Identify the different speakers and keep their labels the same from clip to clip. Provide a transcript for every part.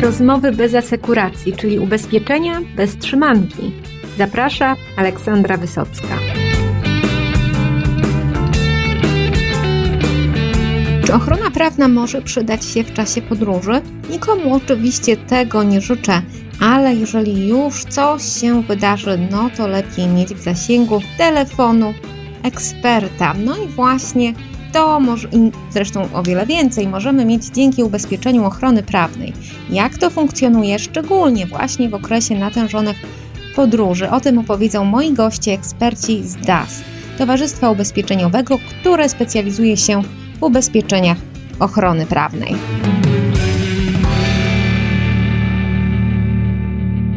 Speaker 1: Rozmowy bez asekuracji, czyli ubezpieczenia bez trzymanki. Zaprasza Aleksandra Wysocka. Czy ochrona prawna może przydać się w czasie podróży? Nikomu oczywiście tego nie życzę, ale jeżeli już coś się wydarzy, no to lepiej mieć w zasięgu telefonu eksperta. No i właśnie to może, zresztą o wiele więcej możemy mieć dzięki ubezpieczeniu ochrony prawnej. Jak to funkcjonuje, szczególnie właśnie w okresie natężonych podróży? O tym opowiedzą moi goście, eksperci z DAS, Towarzystwa Ubezpieczeniowego, które specjalizuje się w ubezpieczeniach ochrony prawnej.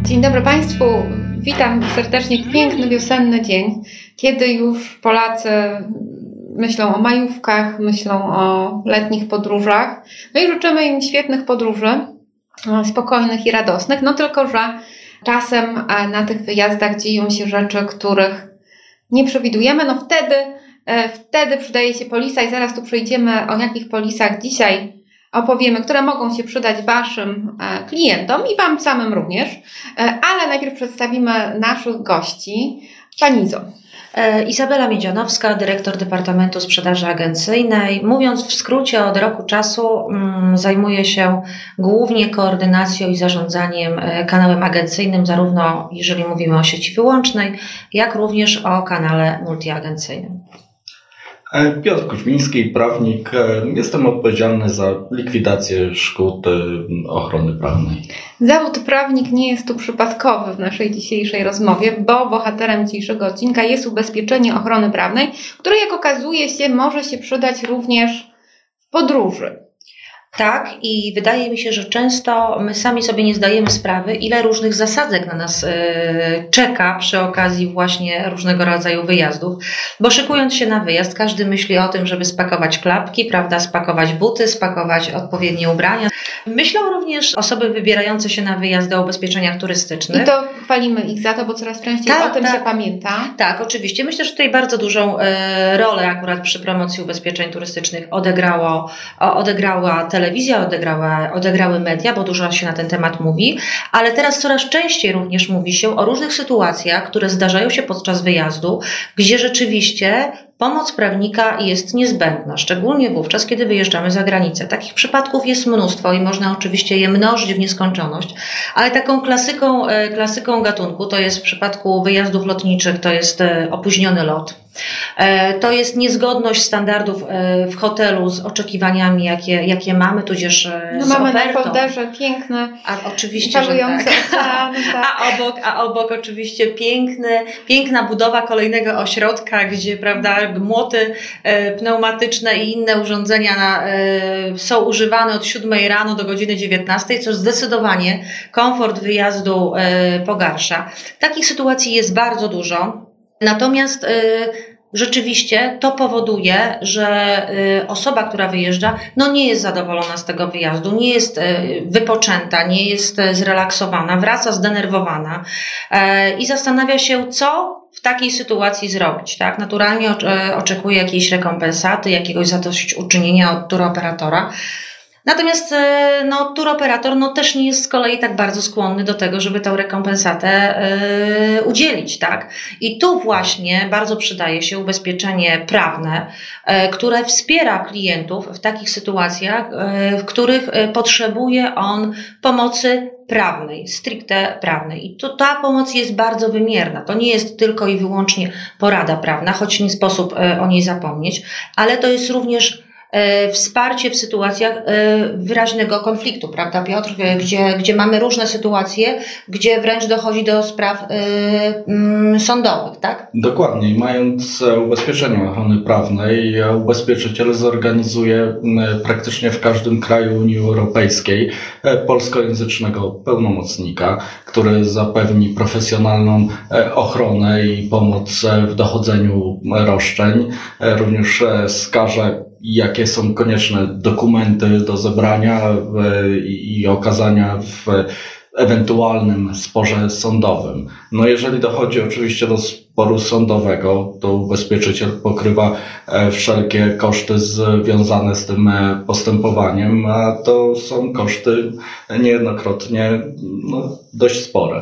Speaker 1: Dzień dobry Państwu. Witam serdecznie w piękny wiosenny dzień, kiedy już Polacy myślą o majówkach, myślą o letnich podróżach. No i życzymy im świetnych podróży, e, spokojnych i radosnych. No tylko, że czasem e, na tych wyjazdach dzieją się rzeczy, których nie przewidujemy. No wtedy, e, wtedy przydaje się polisa i zaraz tu przejdziemy o jakich polisach dzisiaj opowiemy, które mogą się przydać Waszym klientom i Wam samym również. Ale najpierw przedstawimy naszych gości. Pani.
Speaker 2: E, Izabela Miedzianowska, dyrektor Departamentu Sprzedaży Agencyjnej. Mówiąc w skrócie, od roku czasu mm, zajmuję się głównie koordynacją i zarządzaniem e, kanałem agencyjnym, zarówno jeżeli mówimy o sieci wyłącznej, jak również o kanale multiagencyjnym.
Speaker 3: E, Piotr Kuźmiński, prawnik. E, jestem odpowiedzialny za likwidację szkód e, ochrony prawnej.
Speaker 1: Zawód prawnik nie jest tu przypadkowy w naszej dzisiejszej rozmowie, bo bohaterem dzisiejszego odcinka jest ubezpieczenie ochrony prawnej, które jak okazuje się może się przydać również w podróży.
Speaker 2: Tak, i wydaje mi się, że często my sami sobie nie zdajemy sprawy, ile różnych zasadzek na nas e, czeka przy okazji właśnie różnego rodzaju wyjazdów. Bo szykując się na wyjazd, każdy myśli o tym, żeby spakować klapki, prawda, spakować buty, spakować odpowiednie ubrania. Myślą również osoby wybierające się na wyjazdy o ubezpieczeniach turystycznych.
Speaker 1: I to chwalimy ich za to, bo coraz częściej tak, o tym
Speaker 2: tak.
Speaker 1: się pamięta.
Speaker 2: Tak, oczywiście. Myślę, że tutaj bardzo dużą e, rolę akurat przy promocji ubezpieczeń turystycznych odegrało, odegrała telewizja telewizja odegrała, odegrały media, bo dużo się na ten temat mówi, ale teraz coraz częściej również mówi się o różnych sytuacjach, które zdarzają się podczas wyjazdu, gdzie rzeczywiście Pomoc prawnika jest niezbędna, szczególnie wówczas, kiedy wyjeżdżamy za granicę. Takich przypadków jest mnóstwo i można oczywiście je mnożyć w nieskończoność, ale taką klasyką, e, klasyką gatunku to jest w przypadku wyjazdów lotniczych, to jest e, opóźniony lot. E, to jest niezgodność standardów w hotelu z oczekiwaniami, jakie, jakie mamy, tudzież
Speaker 1: no, mamy ofertą. na folderze piękne,
Speaker 2: a, oczywiście, tak.
Speaker 1: oceany. Tak.
Speaker 2: A, obok, a obok oczywiście piękny, piękna budowa kolejnego ośrodka, gdzie prawda, młoty e, pneumatyczne i inne urządzenia na, e, są używane od 7 rano do godziny 19, co zdecydowanie komfort wyjazdu e, pogarsza. Takich sytuacji jest bardzo dużo. Natomiast rzeczywiście to powoduje, że osoba, która wyjeżdża, no nie jest zadowolona z tego wyjazdu, nie jest wypoczęta, nie jest zrelaksowana, wraca zdenerwowana i zastanawia się, co takiej sytuacji zrobić, tak? Naturalnie e, oczekuje jakiejś rekompensaty, jakiegoś zadośćuczynienia od turoperatora. Natomiast e, no, turoperator no, też nie jest z kolei tak bardzo skłonny do tego, żeby tę rekompensatę y, udzielić. Tak? I tu właśnie bardzo przydaje się ubezpieczenie prawne, y, które wspiera klientów w takich sytuacjach, w których potrzebuje on pomocy prawnej, stricte prawnej. I to, ta pomoc jest bardzo wymierna. To nie jest tylko i wyłącznie porada prawna, choć nie sposób o niej zapomnieć, ale to jest również E, wsparcie w sytuacjach e, wyraźnego konfliktu, prawda Piotr? E, gdzie, gdzie mamy różne sytuacje, gdzie wręcz dochodzi do spraw mm, sądowych, tak?
Speaker 3: Dokładnie. Mając ubezpieczenie ochrony prawnej, ubezpieczyciel zorganizuje praktycznie w każdym kraju Unii Europejskiej polskojęzycznego pełnomocnika, który zapewni profesjonalną ochronę i pomoc w dochodzeniu roszczeń. Również skaże jakie są konieczne dokumenty do zebrania i okazania w ewentualnym sporze sądowym. No jeżeli dochodzi oczywiście do sporu sądowego, to ubezpieczyciel pokrywa e, wszelkie koszty związane z tym e, postępowaniem, a to są koszty niejednokrotnie no, dość spore.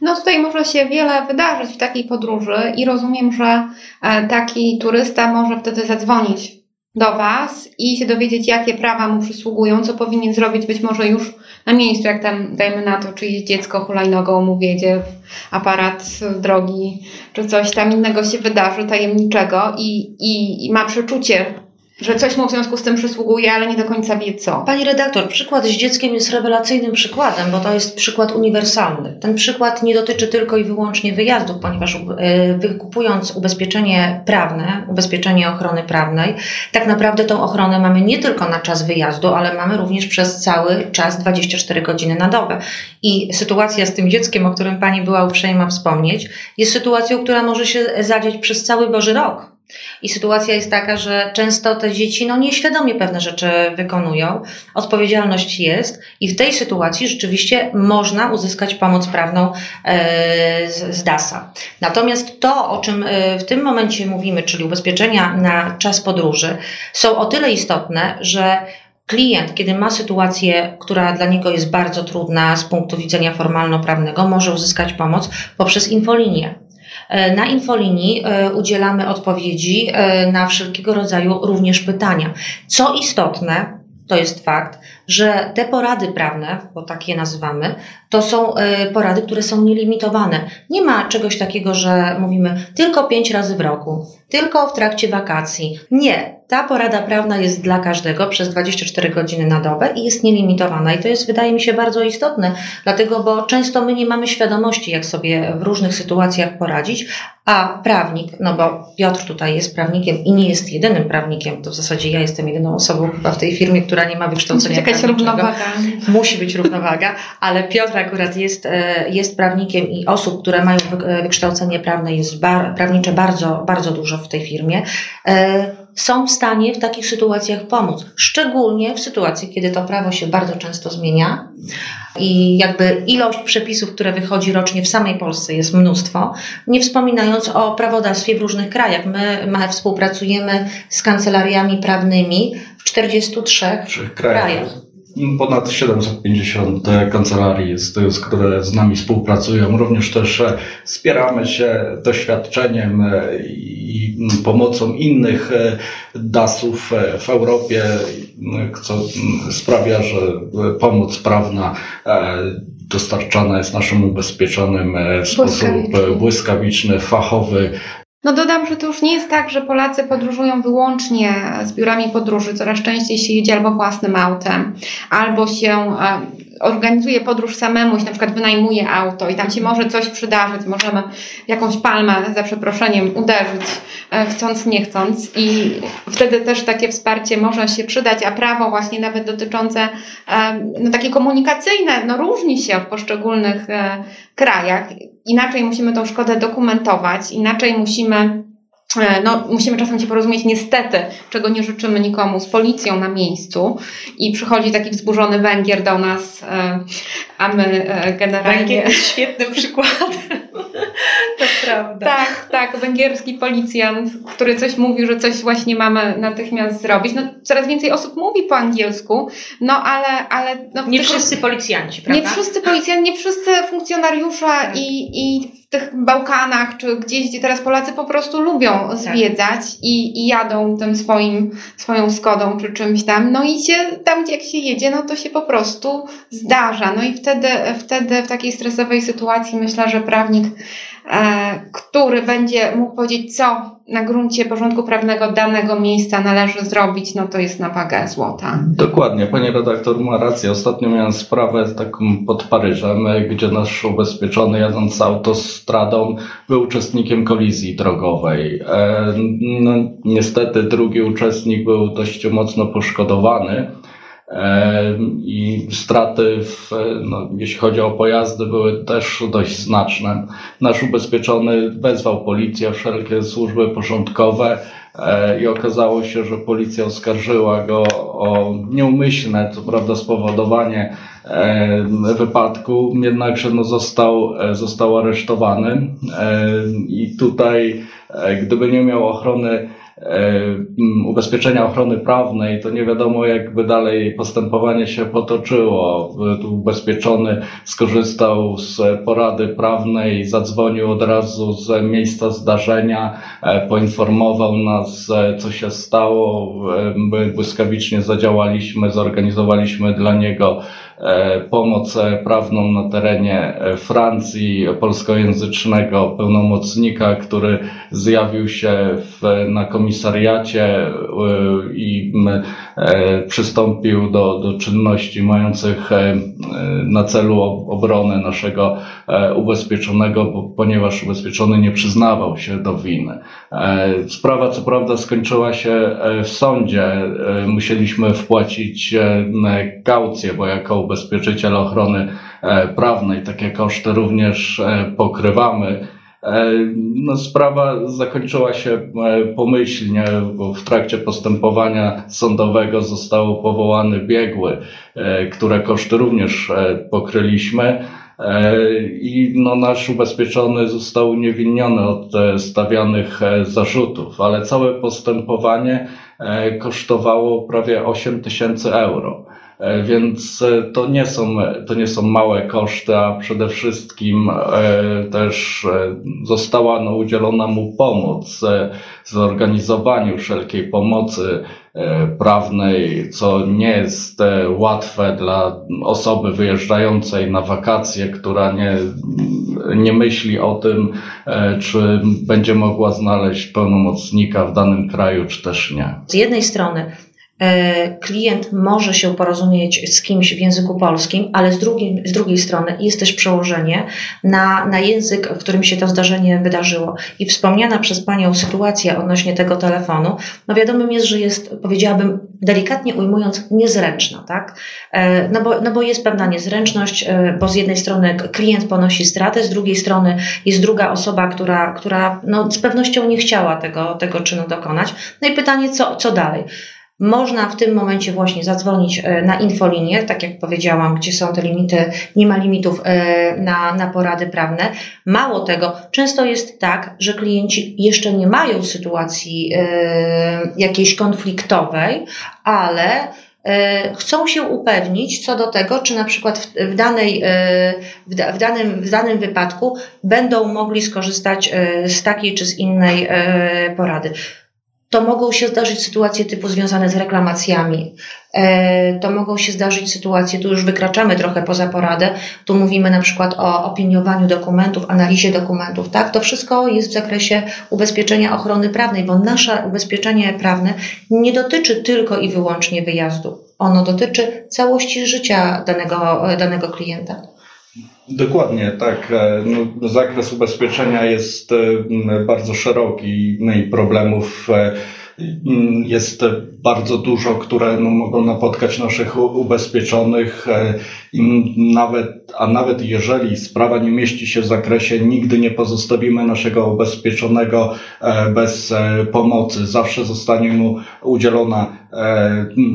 Speaker 1: No tutaj może się wiele wydarzyć w takiej podróży i rozumiem, że e, taki turysta może wtedy zadzwonić do Was i się dowiedzieć, jakie prawa mu przysługują, co powinien zrobić być może już na miejscu, jak tam, dajmy na to, czyjeś dziecko hulajnogą mu wiedzie w aparat drogi, czy coś tam innego się wydarzy tajemniczego i, i, i ma przeczucie, że coś mu w związku z tym przysługuje, ale nie do końca wie co.
Speaker 2: Pani redaktor, przykład z dzieckiem jest rewelacyjnym przykładem, bo to jest przykład uniwersalny. Ten przykład nie dotyczy tylko i wyłącznie wyjazdów, ponieważ e, wykupując ubezpieczenie prawne, ubezpieczenie ochrony prawnej, tak naprawdę tą ochronę mamy nie tylko na czas wyjazdu, ale mamy również przez cały czas 24 godziny na dobę. I sytuacja z tym dzieckiem, o którym Pani była uprzejma wspomnieć, jest sytuacją, która może się zadziać przez cały Boży rok. I sytuacja jest taka, że często te dzieci no, nieświadomie pewne rzeczy wykonują. Odpowiedzialność jest i w tej sytuacji rzeczywiście można uzyskać pomoc prawną e, z, DAS-a. Natomiast to, o czym e, w tym momencie mówimy, czyli ubezpieczenia na czas podróży, są o tyle istotne, że klient, kiedy ma sytuację, która dla niego jest bardzo trudna z punktu widzenia formalno-prawnego, może uzyskać pomoc poprzez infolinię. E, na infolinii e, udzielamy odpowiedzi e, na wszelkiego rodzaju również pytania. Co istotne, to jest fakt, że te porady prawne, bo tak je nazywamy, to są porady, które są nielimitowane. Nie ma czegoś takiego, że mówimy tylko pięć razy w roku, tylko w trakcie wakacji. Nie, ta porada prawna jest dla każdego przez 24 godziny na dobę i jest nielimitowana. I to jest, wydaje mi się, bardzo istotne, dlatego, bo często my nie mamy świadomości, jak sobie w różnych sytuacjach poradzić, a prawnik, no bo Piotr tutaj jest prawnikiem i nie jest jedynym prawnikiem, to w zasadzie ja jestem jedyną osobą chyba w tej firmie, która nie ma wykształcenia
Speaker 1: Musi jakaś równowaga.
Speaker 2: Musi być równowaga, ale Piotr akurat jest, e, jest prawnikiem i osób, które mają e, wykształcenie prawne jest bar, prawnicze bardzo, bardzo dużo w tej firmie. E, są w stanie w takich sytuacjach pomóc. Szczególnie w sytuacji, kiedy to prawo się bardzo często zmienia i jakby ilość przepisów, które wychodzi rocznie w samej Polsce jest mnóstwo, nie wspominając o prawodawstwie w różnych krajach. My, my współpracujemy z kancelariami prawnymi w 43 krajach. krajach.
Speaker 3: Ponad 750 kancelarii jest, które z nami współpracują. Również też e, wspieramy się doświadczeniem e, i pomocą innych e, DAS-ów w Europie, co sprawia, że pomoc prawna dostarczana jest naszym ubezpieczonym w sposób błyskawiczny, fachowy,
Speaker 1: no dodam, że to już nie jest tak, że Polacy podróżują wyłącznie z biurami podróży. Coraz częściej się jedzie albo własnym autem, albo się e, organizuje podróż samemu, się na przykład wynajmuje auto i tam się może coś przydarzyć, możemy jakąś palmę za przeproszeniem uderzyć, e, chcąc, nie chcąc i wtedy też takie wsparcie może się przydać, a prawo właśnie nawet dotyczące e, no, takie komunikacyjne, no różni się w poszczególnych krajach. Inaczej musimy tą szkodę dokumentować, inaczej musimy no, musimy czasem się porozumieć niestety, czego nie życzymy nikomu, z policją na miejscu i przychodzi taki wzburzony Węgier do nas, e, a my e, generalnie...
Speaker 2: Węgier jest świetnym przykładem. to prawda.
Speaker 1: Tak, tak, węgierski policjant, który coś mówi, że coś właśnie mamy natychmiast zrobić. No, coraz więcej osób mówi po angielsku, no ale... ale no,
Speaker 2: nie wszyscy policjanci, prawda?
Speaker 1: Nie wszyscy policjanci, nie wszyscy funkcjonariusze tak. i, i w tych Bałkanach, czy gdzieś, gdzie teraz Polacy po prostu lubią tak. zwiedzać i, i jadą tym swoim, swoją Skodą czy czymś tam, no i się tam, gdzie jak się jedzie, no to się po prostu zdarza. No i wtedy, wtedy w takiej stresowej sytuacji myślę, że prawnik który będzie mógł powiedzieć, co na gruncie porządku prawnego danego miejsca należy zrobić, no to jest na wagę złota.
Speaker 3: Dokładnie, pani redaktor ma rację. Ostatnio miałem sprawę taką pod Paryżem, gdzie nasz ubezpieczony jadąc autostradą był uczestnikiem kolizji drogowej. E, no, niestety drugi uczestnik był dość mocno poszkodowany. I straty, w, no, jeśli chodzi o pojazdy, były też dość znaczne. Nasz ubezpieczony wezwał policję, wszelkie służby porządkowe i okazało się, że policja oskarżyła go o nieumyślne, co prawda, spowodowanie wypadku, jednakże no, został, został aresztowany i tutaj gdyby nie miał ochrony E, ubezpieczenia ochrony prawnej, to nie wiadomo, jakby dalej postępowanie się potoczyło. Tu ubezpieczony skorzystał z porady prawnej, zadzwonił od razu z miejsca zdarzenia, e, poinformował nas, e, co się stało. My błyskawicznie zadziałaliśmy, zorganizowaliśmy dla niego pomoc prawną na terenie Francji, polskojęzycznego pełnomocnika, który zjawił się w, na komisariacie e, i e, przystąpił do, do czynności mających e, na celu obronę naszego ubezpieczonego, ponieważ ubezpieczony nie przyznawał się do winy. Sprawa co prawda skończyła się w sądzie. Musieliśmy wpłacić kaucję, bo jako ubezpieczyciel ochrony prawnej takie koszty również pokrywamy. E, no, sprawa zakończyła się e, pomyślnie, bo w trakcie postępowania sądowego został powołany biegły, e, które koszty również pokryliśmy. I no, nasz ubezpieczony został uniewinniony od stawianych zarzutów, ale całe postępowanie kosztowało prawie 8 tysięcy euro. E, więc e, to nie są, to nie są małe koszty, a przede wszystkim e, też została no, udzielona mu pomoc w zorganizowaniu wszelkiej pomocy prawnej, co nie jest łatwe dla osoby wyjeżdżającej na wakacje, która nie, nie myśli o tym, czy będzie mogła znaleźć pełnomocnika w danym kraju, czy też nie.
Speaker 2: Z jednej strony E, klient może się porozumieć z kimś w języku polskim, ale z drugiej, z drugiej strony jest też przełożenie na, na język, w którym się to zdarzenie wydarzyło. I wspomniana przez Panią sytuacja odnośnie tego telefonu, no wiadomym jest, że jest, powiedziałabym, delikatnie ujmując, niezręczna, tak? E, no bo, no bo jest pewna niezręczność, e, bo z jednej strony klient ponosi stratę, z drugiej strony jest druga osoba, która, która no, z pewnością nie chciała tego, tego czynu dokonać. No i pytanie, co, co dalej? Można w tym momencie właśnie zadzwonić e, na infolinię, tak jak powiedziałam, gdzie są te limity, nie ma limitów e, na, na porady prawne. Mało tego, często jest tak, że klienci jeszcze nie mają sytuacji e, jakiejś konfliktowej, ale chcą się upewnić co do tego, czy na przykład w, danej, w, danym, w danym wypadku będą mogli skorzystać z takiej czy z innej porady to mogą się zdarzyć sytuacje typu związane z reklamacjami. E, to mogą się zdarzyć sytuacje, tu już wykraczamy trochę poza poradę, tu mówimy na przykład o opiniowaniu dokumentów, analizie dokumentów, tak? To wszystko jest w zakresie ubezpieczenia ochrony prawnej, bo nasze ubezpieczenie prawne nie dotyczy tylko i wyłącznie wyjazdu. Ono dotyczy całości życia danego, danego klienta.
Speaker 3: Dokładnie, tak. E, no, zakres ubezpieczenia jest e, bardzo szeroki no i problemów e, jest bardzo dużo, które no, mogą napotkać naszych ubezpieczonych. Nawet, a nawet jeżeli sprawa nie mieści się w zakresie, nigdy nie pozostawimy naszego ubezpieczonego bez pomocy. Zawsze zostanie mu udzielona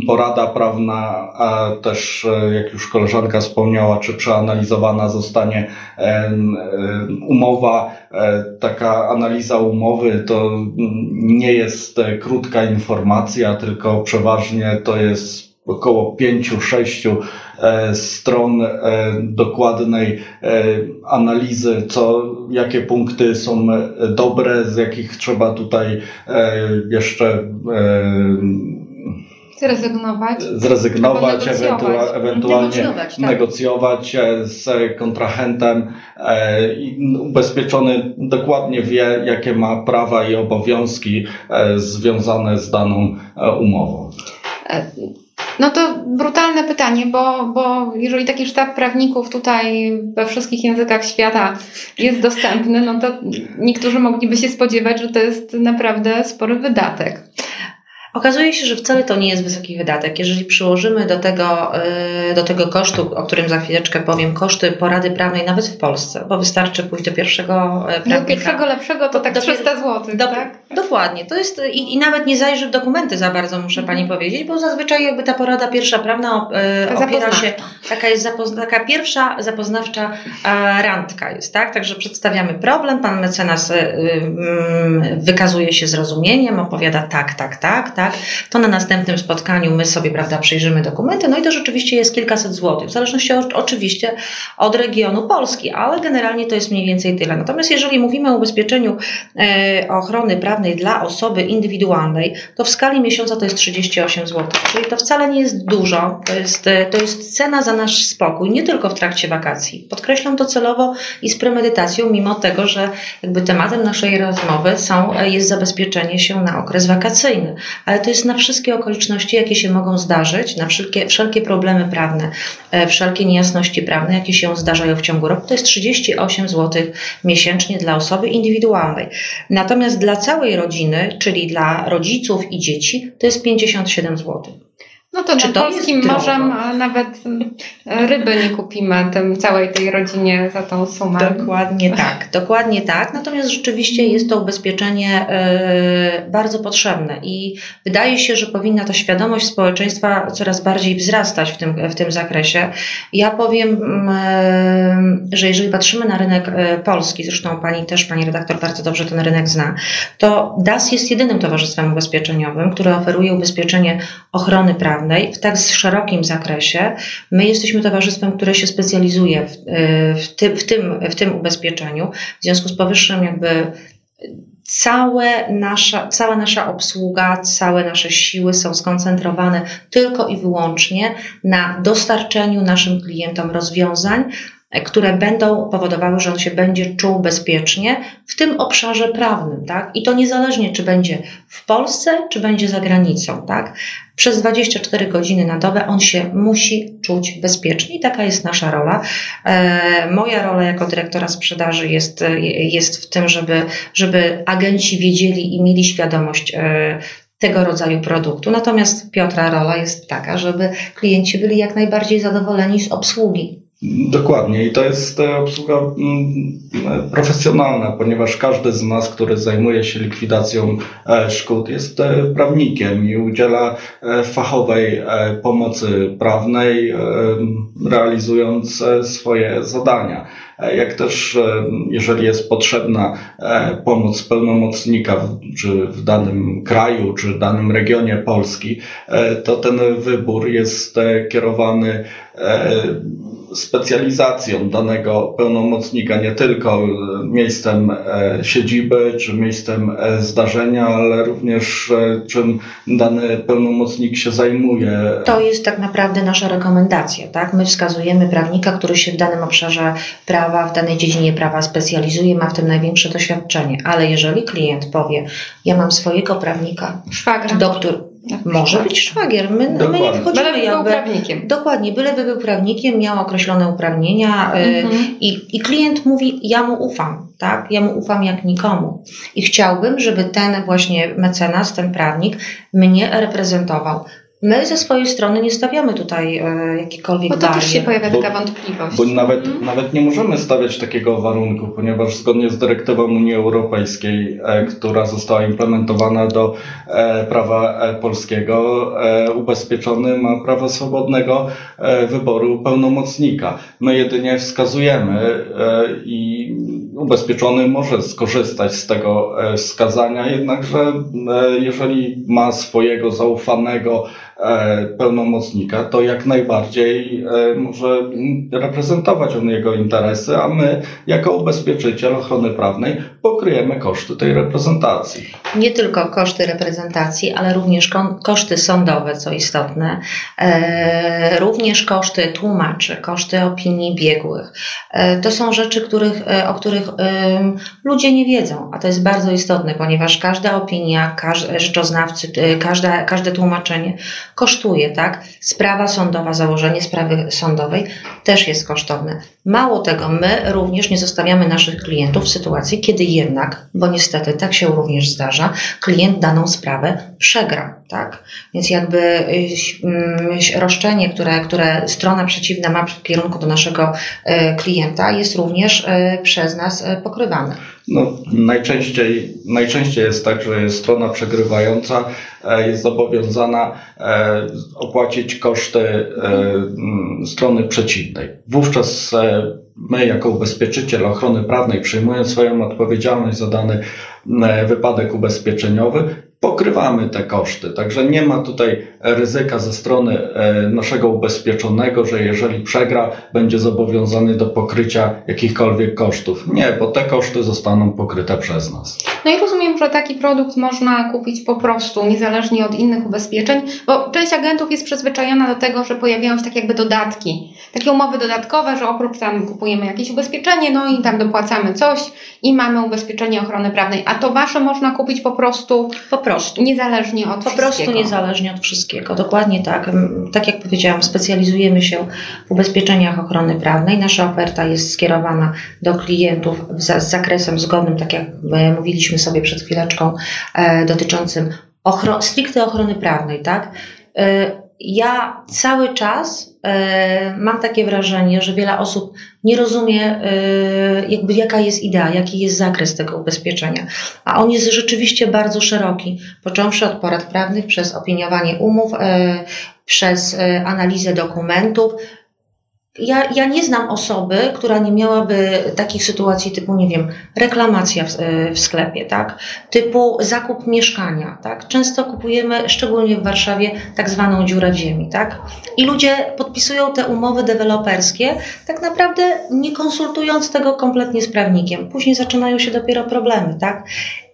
Speaker 3: porada prawna, a też, jak już koleżanka wspomniała, czy przeanalizowana zostanie umowa, e, taka analiza umowy to nie jest krótka informacja, tylko przeważnie to jest około pięciu, sześciu e, stron e, dokładnej analizy, co, jakie punkty są dobre, z jakich trzeba tutaj jeszcze
Speaker 1: Zrezygnować.
Speaker 3: Zrezygnować, ewentua ewentualnie negocjować, tak. negocjować e, z kontrahentem. E, ubezpieczony dokładnie wie, jakie ma prawa i obowiązki e, związane z daną umową.
Speaker 1: No to brutalne pytanie, bo, bo jeżeli taki sztab prawników tutaj we wszystkich językach świata jest dostępny, no to niektórzy mogliby się spodziewać, że to jest naprawdę spory wydatek.
Speaker 2: Okazuje się, że wcale to nie jest wysoki wydatek. Jeżeli przyłożymy do tego, y, do tego kosztu, o którym za chwileczkę powiem, koszty porady prawnej nawet w Polsce, bo wystarczy pójść do pierwszego e, prawnika.
Speaker 1: Do pierwszego lepszego to tak
Speaker 2: do,
Speaker 1: 300 zł,
Speaker 2: do,
Speaker 1: tak?
Speaker 2: Dokładnie. To jest, i, I nawet nie zajrzy w dokumenty za bardzo, muszę
Speaker 1: Mhm.
Speaker 2: Pani powiedzieć, bo zazwyczaj jakby ta porada pierwsza prawna e, opiera się, taka jest zapozna, taka pierwsza zapoznawcza randka jest, tak? Także przedstawiamy problem, Pan mecenas e, wykazuje się zrozumieniem, opowiada tak, tak, tak, tak. To na następnym spotkaniu my sobie, prawda, przyjrzymy dokumenty, no i to rzeczywiście jest kilkaset złotych, w zależności od, oczywiście od regionu Polski, ale generalnie to jest mniej więcej tyle. Natomiast jeżeli mówimy o ubezpieczeniu e, ochrony prawnej dla osoby indywidualnej, to w skali miesiąca to jest 38 zł, czyli to wcale nie jest dużo, to jest, e, to jest cena za nasz spokój, nie tylko w trakcie wakacji. Podkreślam to celowo i z premedytacją, mimo tego, że jakby tematem naszej rozmowy są, e, jest zabezpieczenie się na okres wakacyjny, ale to jest na wszystkie okoliczności, jakie się mogą zdarzyć, na wszelkie, wszelkie problemy prawne, e, wszelkie niejasności prawne, jakie się zdarzają w ciągu roku, to jest 38 zł miesięcznie dla osoby indywidualnej. Natomiast dla całej rodziny, czyli dla rodziców i dzieci, to jest 57 zł.
Speaker 1: No to
Speaker 2: Czy
Speaker 1: nad
Speaker 2: to
Speaker 1: polskim
Speaker 2: drogo?
Speaker 1: morzem a nawet e, ryby nie kupimy tym, całej tej rodzinie za tą sumę.
Speaker 2: Dokładnie tak, dokładnie tak. Natomiast rzeczywiście jest to ubezpieczenie e, bardzo potrzebne i wydaje się, że powinna ta świadomość społeczeństwa coraz bardziej wzrastać w tym, w tym zakresie. Ja powiem, mm, e, że jeżeli patrzymy na rynek polski, zresztą pani też, pani redaktor bardzo dobrze ten rynek zna, to DAS jest jedynym towarzystwem ubezpieczeniowym, które oferuje ubezpieczenie ochrony prawnej w tak szerokim zakresie. My jesteśmy towarzystwem, które się specjalizuje w, e, w, tym, w, tym, w tym ubezpieczeniu. W związku z powyższym jakby całe nasza, cała nasza obsługa, całe nasze siły są skoncentrowane tylko i wyłącznie na dostarczeniu naszym klientom rozwiązań, które będą powodowały, że on się będzie czuł bezpiecznie w tym obszarze prawnym, tak? I to niezależnie, czy będzie w Polsce, czy będzie za granicą, tak? Przez 24 godziny na dobę on się musi czuć bezpiecznie i taka jest nasza rola. E, moja rola jako dyrektora sprzedaży jest, e, jest w tym, żeby, żeby agenci wiedzieli i mieli świadomość e, tego rodzaju produktu. Natomiast Piotra rola jest taka, żeby klienci byli jak najbardziej zadowoleni z obsługi.
Speaker 3: Dokładnie i to jest e, obsługa mm, profesjonalna, ponieważ każdy z nas, który zajmuje się likwidacją e, szkód, jest e, prawnikiem i udziela e, fachowej e, pomocy prawnej, e, realizując e, swoje zadania. E, Jak też, e, jeżeli jest potrzebna e, pomoc pełnomocnika, w- czy w danym kraju, czy danym regionie Polski, e, to ten wybór jest e, kierowany e, specjalizacją danego pełnomocnika, nie tylko e, miejscem e, siedziby czy miejscem e, zdarzenia, ale również czym dany pełnomocnik się zajmuje.
Speaker 2: To jest tak naprawdę nasza rekomendacja, tak? My wskazujemy prawnika, który się w danym obszarze prawa, w danej dziedzinie prawa specjalizuje, ma w tym największe doświadczenie. Ale jeżeli klient powie, ja mam swojego prawnika,
Speaker 1: Szwagra.
Speaker 2: doktor,
Speaker 1: Tak,
Speaker 2: może
Speaker 1: szwagra.
Speaker 2: być szwagier, my, my nie wchodzimy
Speaker 1: Byle był
Speaker 2: jakby...
Speaker 1: prawnikiem.
Speaker 2: Dokładnie, byleby był prawnikiem, miał określone uprawnienia y,
Speaker 1: Mhm.
Speaker 2: i, i klient mówi, ja mu ufam, tak? Ja mu ufam jak nikomu. I chciałbym, żeby ten właśnie mecenas, ten prawnik mnie reprezentował. My ze swojej strony nie stawiamy tutaj e, jakichkolwiek
Speaker 1: Bo to też się pojawia
Speaker 3: Bo-
Speaker 1: taka wątpliwość.
Speaker 3: Bo nawet,
Speaker 1: Mhm.
Speaker 3: nawet nie możemy stawiać takiego warunku, ponieważ zgodnie z dyrektywą Unii Europejskiej, e, która została implementowana do e, prawa e, polskiego, e, ubezpieczony ma prawo swobodnego e, wyboru pełnomocnika. My jedynie wskazujemy e, i ubezpieczony może skorzystać z tego e, wskazania, jednakże e, jeżeli ma swojego zaufanego pełnomocnika, to jak najbardziej e, może reprezentować on jego interesy, a my jako ubezpieczyciel ochrony prawnej pokryjemy koszty tej reprezentacji.
Speaker 2: Nie tylko koszty reprezentacji, ale również koszty sądowe, co istotne, e, również koszty tłumaczy, koszty opinii biegłych. E, to są rzeczy, których, e, o których ludzie nie wiedzą, a to jest bardzo istotne, ponieważ każda opinia, każdy rzeczoznawcy, e, każda, każde tłumaczenie kosztuje, tak? Sprawa sądowa, założenie sprawy sądowej też jest kosztowne. Mało tego, my również nie zostawiamy naszych klientów w sytuacji, kiedy jednak, bo niestety tak się również zdarza, klient daną sprawę przegra, tak? Więc jakby y, mm, roszczenie, które, które strona przeciwna ma w kierunku do naszego y, klienta jest również y, przez nas pokrywane.
Speaker 3: No, najczęściej, najczęściej jest tak, że strona przegrywająca, e, jest zobowiązana e, opłacić koszty e, mm, strony przeciwnej. Wówczas my, jako ubezpieczyciel ochrony prawnej, przyjmując swoją odpowiedzialność za dany wypadek ubezpieczeniowy, pokrywamy te koszty. Także nie ma tutaj ryzyka ze strony e, naszego ubezpieczonego, że jeżeli przegra, będzie zobowiązany do pokrycia jakichkolwiek kosztów. Nie, bo te koszty zostaną pokryte przez nas.
Speaker 1: No i rozumiem, że taki produkt można kupić po prostu, niezależnie od innych ubezpieczeń, bo część agentów jest przyzwyczajona do tego, że pojawiają się tak jakby dodatki, takie umowy dodatkowe, że oprócz tam kupujemy jakieś ubezpieczenie, no i tam dopłacamy coś i mamy ubezpieczenie ochrony prawnej. A to wasze można kupić po prostu.
Speaker 2: Po prostu.
Speaker 1: Niezależnie od
Speaker 2: Po prostu niezależnie od wszystkiego. Dokładnie tak. Tak jak powiedziałam, specjalizujemy się w ubezpieczeniach ochrony prawnej. Nasza oferta jest skierowana do klientów z zakresem zgodnym, tak jak mówiliśmy sobie przed chwileczką, e, dotyczącym ochro stricte ochrony prawnej, tak? Ja cały czas e, mam takie wrażenie, że wiele osób nie rozumie, e, jakby jaka jest idea, jaki jest zakres tego ubezpieczenia. A on jest rzeczywiście bardzo szeroki, począwszy od porad prawnych, przez opiniowanie umów, e, przez analizę dokumentów, ja, ja nie znam osoby, która nie miałaby takich sytuacji typu, nie wiem, reklamacja w, w, sklepie, tak? Typu zakup mieszkania, tak? Często kupujemy, szczególnie w Warszawie, tak zwaną dziurę w ziemi, tak? I ludzie podpisują te umowy deweloperskie, tak naprawdę nie konsultując tego kompletnie z prawnikiem. Później zaczynają się dopiero problemy, tak?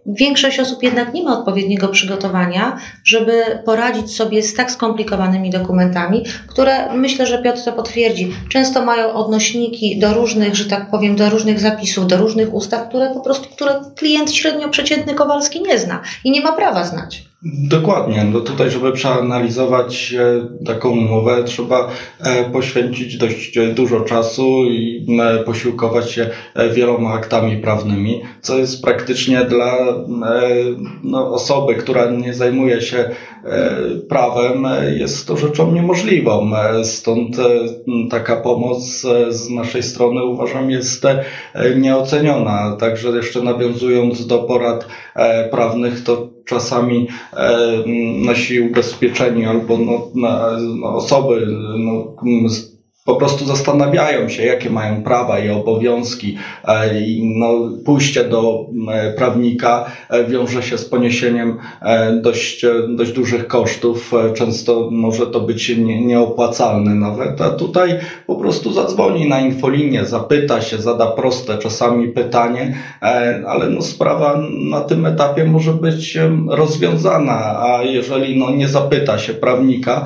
Speaker 2: Większość osób jednak nie ma odpowiedniego przygotowania, żeby poradzić sobie z tak skomplikowanymi dokumentami, które myślę, że Piotr to potwierdzi. Często mają odnośniki do różnych, że tak powiem, do różnych zapisów, do różnych ustaw, które po prostu, które klient średnio przeciętny Kowalski nie zna i nie ma prawa znać.
Speaker 3: Dokładnie. No tutaj, żeby przeanalizować e, taką umowę, trzeba e, poświęcić dość e, dużo czasu i posiłkować się wieloma aktami prawnymi, co jest praktycznie dla no, osoby, która nie zajmuje się prawem, jest to rzeczą niemożliwą. Stąd taka pomoc z naszej strony uważam jest nieoceniona. Także jeszcze nawiązując do porad prawnych, to czasami e, nasi ubezpieczeni albo no, no, osoby no, po prostu zastanawiają się, jakie mają prawa i obowiązki. E, no, pójście do e, prawnika e, wiąże się z poniesieniem dość, dość dużych kosztów. Często może to być nie, nieopłacalne nawet, a tutaj po prostu zadzwoni na infolinię, zapyta się, zada proste czasami pytanie, ale no, sprawa na tym etapie może być rozwiązana, a jeżeli no, nie zapyta się prawnika,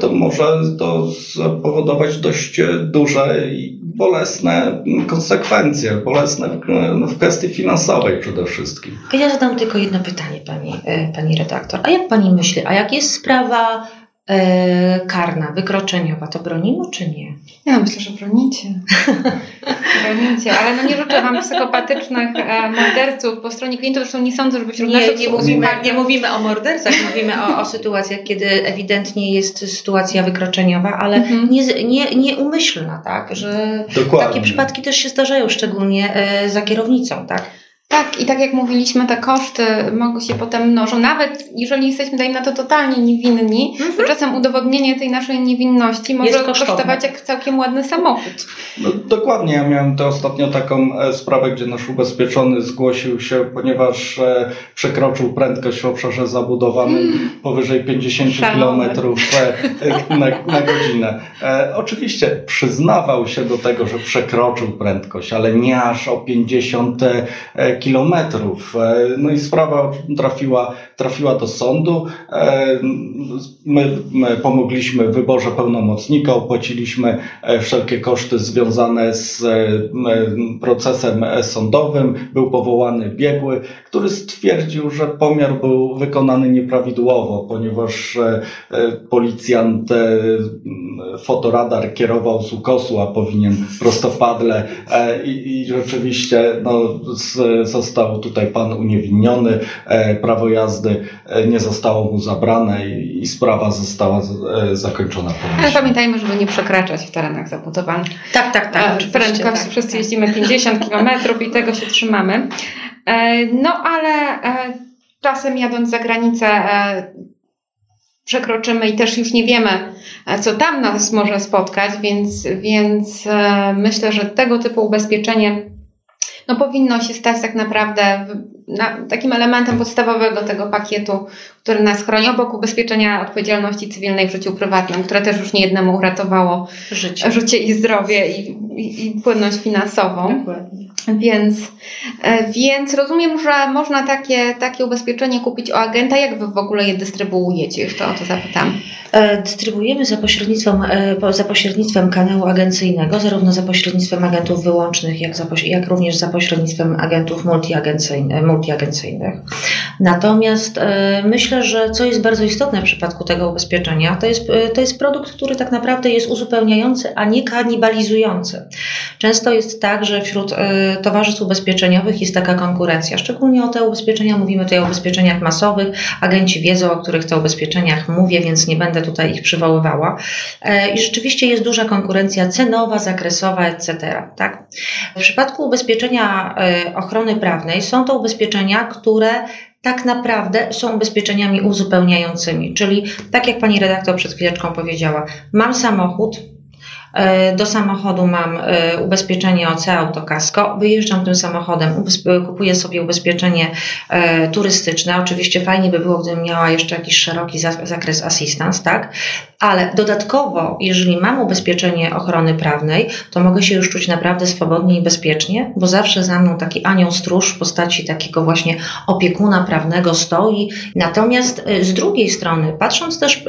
Speaker 3: to może to spowodować dość dość duże i bolesne konsekwencje, bolesne w, w kwestii finansowej przede wszystkim.
Speaker 2: Ja zadam tylko jedno pytanie, pani, e, pani redaktor. A jak pani myśli, a jak jest sprawa e, karna, wykroczeniowa, to bronimy czy nie?
Speaker 1: Ja myślę, że bronicie. bronicie, ale no nie życzę Wam psychopatycznych e, morderców po stronie klientów, zresztą nie sądzę, żeby wśród
Speaker 2: nie, nie, mówimy, nie mówimy o mordercach, mówimy o, o sytuacjach, kiedy ewidentnie jest sytuacja wykroczeniowa, ale mhm. nie, nie, nieumyślna, tak, że Dokładnie. takie przypadki też się zdarzają, szczególnie e, za kierownicą, tak.
Speaker 1: Tak, i tak jak mówiliśmy, te koszty mogą się potem mnożą. Nawet jeżeli jesteśmy, dajmy na to, totalnie niewinni, mm -hmm. to czasem udowodnienie tej naszej niewinności może kosztować jak całkiem ładny samochód.
Speaker 3: No, dokładnie. Ja miałem to ostatnio taką e, sprawę, gdzie nasz ubezpieczony zgłosił się, ponieważ e, przekroczył prędkość w obszarze zabudowanym mm. powyżej 50 km e, na, na godzinę. E, oczywiście przyznawał się do tego, że przekroczył prędkość, ale nie aż o 50 km kilometrów. No i sprawa trafiła, trafiła do sądu. My, my pomogliśmy w wyborze pełnomocnika, opłaciliśmy wszelkie koszty związane z procesem sądowym. Był powołany biegły, który stwierdził, że pomiar był wykonany nieprawidłowo, ponieważ policjant fotoradar kierował z ukosu, a powinien prostopadle i, i rzeczywiście no, został tutaj pan uniewinniony, e, prawo jazdy e, nie zostało mu zabrane i, sprawa została e, zakończona.
Speaker 1: Ale pamiętajmy, żeby nie przekraczać w terenach zabudowanych.
Speaker 4: Tak, tak, tak.
Speaker 1: Prędkość tak, wszyscy tak. jeździmy 50 km i tego się trzymamy. No ale czasem jadąc za granicę przekroczymy i też już nie wiemy, co tam nas może spotkać, więc, więc myślę, że tego typu ubezpieczenie no powinno się stać tak naprawdę takim elementem podstawowego tego pakietu, który nas chroni obok ubezpieczenia odpowiedzialności cywilnej w życiu prywatnym, które też już niejednemu uratowało życie, życie i zdrowie i, i, i płynność finansową. Dokładnie. Więc, e, więc rozumiem, że można takie, takie ubezpieczenie kupić u agenta. Jak wy w ogóle je dystrybuujecie? Jeszcze o to zapytam.
Speaker 2: E, dystrybuujemy za pośrednictwem, e, za pośrednictwem kanału agencyjnego, zarówno za pośrednictwem agentów wyłącznych, jak, za, jak również za pośrednictwem agentów multiagencyjnych. Natomiast myślę, że co jest bardzo istotne w przypadku tego ubezpieczenia, to jest, to jest produkt, który tak naprawdę jest uzupełniający, a nie kanibalizujący. Często jest tak, że wśród towarzystw ubezpieczeniowych jest taka konkurencja. Szczególnie o te ubezpieczenia mówimy tutaj o ubezpieczeniach masowych. Agenci wiedzą, o których to ubezpieczeniach mówię, więc nie będę tutaj ich przywoływała. E, I rzeczywiście jest duża konkurencja cenowa, zakresowa, etc. Tak? W przypadku ubezpieczenia e, ochrony prawnej są to ubezpieczenia, które tak naprawdę są ubezpieczeniami uzupełniającymi. Czyli, tak jak pani redaktor przed chwileczką powiedziała, mam samochód, do samochodu mam e, ubezpieczenie OC Autokasko, wyjeżdżam tym samochodem, kupuję sobie ubezpieczenie e, turystyczne. Oczywiście fajnie by było, gdybym miała jeszcze jakiś szeroki zakres assistance, tak? Ale dodatkowo, jeżeli mam ubezpieczenie ochrony prawnej, to mogę się już czuć naprawdę swobodnie i bezpiecznie, bo zawsze za mną taki anioł stróż w postaci takiego właśnie opiekuna prawnego stoi. Natomiast z drugiej strony, patrząc też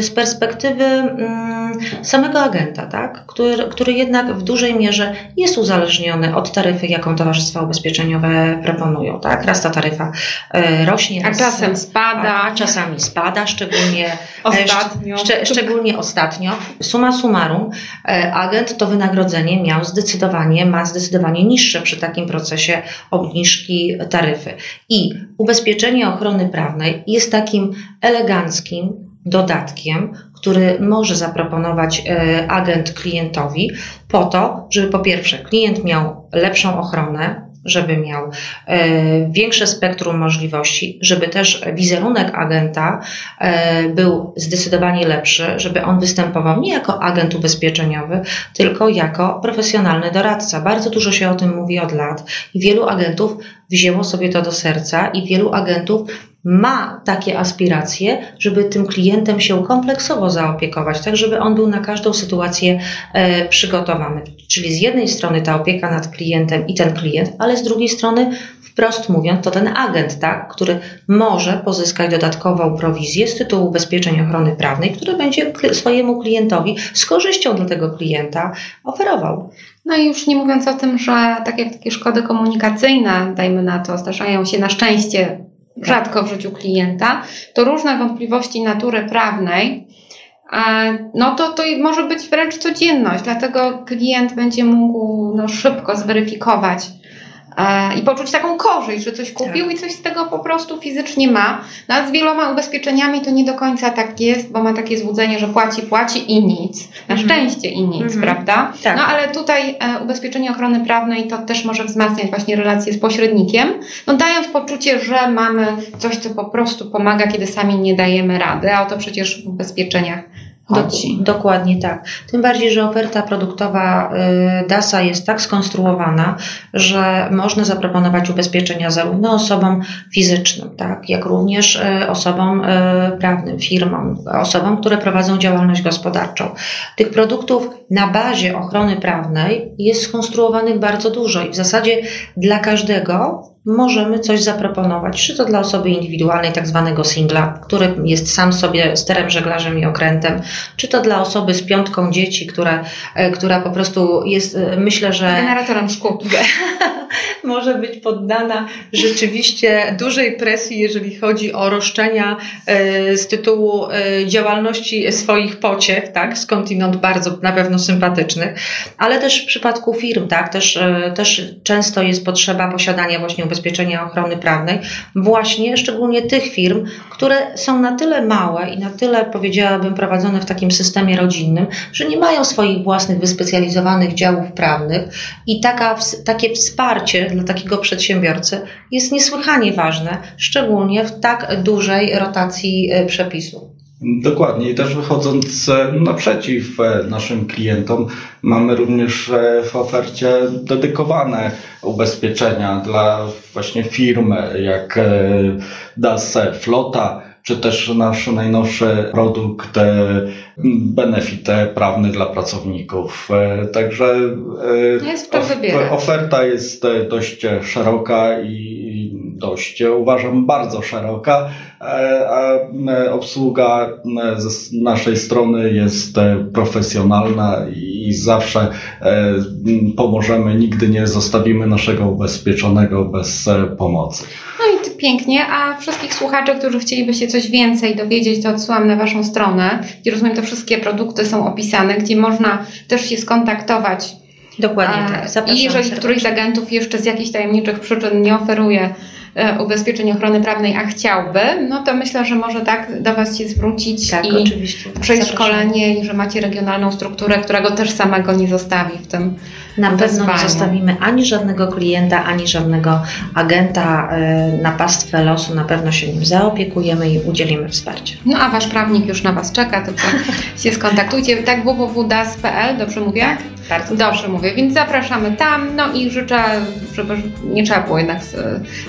Speaker 2: z perspektywy mm, samego agenta, tak? Tak? który, który jednak w dużej mierze jest uzależniony od taryfy, jaką towarzystwa ubezpieczeniowe proponują. Tak? Raz ta taryfa e, rośnie,
Speaker 1: a czasem spada.
Speaker 2: A, czasami spada, szczególnie e, ostatnio. Szcz, szczególnie ostatnio. Suma summarum, e, agent to wynagrodzenie miał zdecydowanie, ma zdecydowanie niższe przy takim procesie obniżki taryfy. I ubezpieczenie ochrony prawnej jest takim eleganckim dodatkiem, który może zaproponować e, agent klientowi po to, żeby po pierwsze klient miał lepszą ochronę, żeby miał e, większe spektrum możliwości, żeby też wizerunek agenta e, był zdecydowanie lepszy, żeby on występował nie jako agent ubezpieczeniowy, tylko jako profesjonalny doradca. Bardzo dużo się o tym mówi od lat i wielu agentów wzięło sobie to do serca i wielu agentów ma takie aspiracje, żeby tym klientem się kompleksowo zaopiekować, tak żeby on był na każdą sytuację e, przygotowany. Czyli z jednej strony ta opieka nad klientem i ten klient, ale z drugiej strony wprost mówiąc, to ten agent, tak, który może pozyskać dodatkową prowizję z tytułu ubezpieczeń ochrony prawnej, który będzie swojemu klientowi z korzyścią dla tego klienta oferował.
Speaker 1: No i już nie mówiąc o tym, że tak jak takie szkody komunikacyjne, dajmy na to, zdarzają się na szczęście rzadko w życiu klienta, to różne wątpliwości natury prawnej, no to, to może być wręcz codzienność, dlatego klient będzie mógł no, szybko zweryfikować, i poczuć taką korzyść, że coś kupił tak. i coś z tego po prostu fizycznie ma. No a z wieloma ubezpieczeniami to nie do końca tak jest, bo ma takie złudzenie, że płaci, płaci i nic. Na mhm. szczęście i nic, mhm. prawda? Tak. No ale tutaj e, ubezpieczenie ochrony prawnej to też może wzmacniać właśnie relacje z pośrednikiem, no dając poczucie, że mamy coś, co po prostu pomaga, kiedy sami nie dajemy rady, a o to przecież w ubezpieczeniach chodzi.
Speaker 2: dokładnie tak. Tym bardziej, że oferta produktowa y, DASA jest tak skonstruowana, że można zaproponować ubezpieczenia zarówno osobom fizycznym, tak, jak również y, osobom y, prawnym, firmom, osobom, które prowadzą działalność gospodarczą. Tych produktów na bazie ochrony prawnej jest skonstruowanych bardzo dużo i w zasadzie dla każdego możemy coś zaproponować, czy to dla osoby indywidualnej, tak zwanego singla, który jest sam sobie sterem, żeglarzem i okrętem, czy to dla osoby z piątką dzieci, która, e, która po prostu jest, e, myślę, że
Speaker 1: Generatorem szkód.
Speaker 5: może być poddana rzeczywiście dużej presji, jeżeli chodzi o roszczenia e, z tytułu działalności swoich pociech, tak, skądinąd bardzo na pewno sympatycznych,
Speaker 2: ale też w przypadku firm, tak, też, też często jest potrzeba posiadania właśnie ubezpieczenia ochrony prawnej, właśnie szczególnie tych firm, które są na tyle małe i na tyle, powiedziałabym, prowadzone w takim systemie rodzinnym, że nie mają swoich własnych wyspecjalizowanych działów prawnych i taka, takie wsparcie dla takiego przedsiębiorcy jest niesłychanie ważne, szczególnie w tak dużej rotacji e, przepisów.
Speaker 3: Dokładnie i też wychodząc e, naprzeciw e, naszym klientom, mamy również e, w ofercie dedykowane ubezpieczenia dla właśnie firm, jak DAS Flota, czy też nasz najnowszy produkt benefit prawny dla pracowników. Także e,
Speaker 1: Jest
Speaker 3: oferta jest dość szeroka i dość, e, uważam, bardzo szeroka, e, a e, obsługa ze naszej strony jest profesjonalna i zawsze pomożemy, nigdy nie zostawimy naszego ubezpieczonego bez pomocy.
Speaker 1: No i to pięknie, a wszystkich słuchaczy, którzy chcieliby się coś więcej dowiedzieć, to odsyłam na Waszą stronę, gdzie rozumiem, te wszystkie produkty są opisane, gdzie można też się skontaktować.
Speaker 2: Dokładnie tak. Zapraszam
Speaker 1: I jeżeli
Speaker 2: serdecznie.
Speaker 1: któryś z agentów jeszcze z jakichś tajemniczych przyczyn nie oferuje ubezpieczeń ochrony prawnej, a chciałby, no to myślę, że może tak do Was się zwrócić
Speaker 2: Tak,
Speaker 1: i
Speaker 2: oczywiście.
Speaker 1: przejść szkolenie i że macie regionalną strukturę, która go też samego nie zostawi w tym.
Speaker 2: Na pewno nie zostawimy ani żadnego klienta, ani żadnego agenta e, na pastwę losu. Na pewno się nim zaopiekujemy i udzielimy wsparcia.
Speaker 1: No a Wasz prawnik już na Was czeka, tylko się skontaktujcie. Tak www.das.pl, dobrze mówię?
Speaker 2: Bardzo
Speaker 1: Dobrze mówię, więc zapraszamy tam, no i życzę, żeby nie trzeba było jednak z,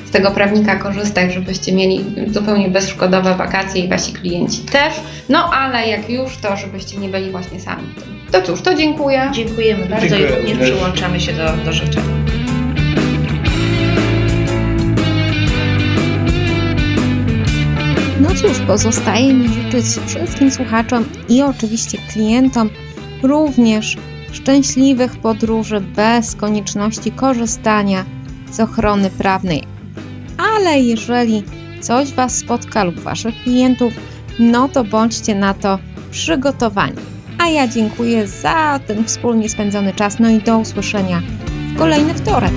Speaker 1: z tego prawnika korzystać, żebyście mieli zupełnie bezszkodowe wakacje i wasi klienci też. No ale jak już, to żebyście nie byli właśnie sami w tym. To cóż, to dziękuję.
Speaker 2: Dziękujemy bardzo
Speaker 3: Dziękuję
Speaker 2: i
Speaker 3: również
Speaker 2: przyłączamy się do, do życzeń.
Speaker 6: No cóż, pozostaje mi życzyć wszystkim słuchaczom i oczywiście klientom również szczęśliwych podróży bez konieczności korzystania z ochrony prawnej. Ale jeżeli coś Was spotka lub Waszych klientów, no to bądźcie na to przygotowani. A ja dziękuję za ten wspólnie spędzony czas, no i do usłyszenia w kolejny wtorek.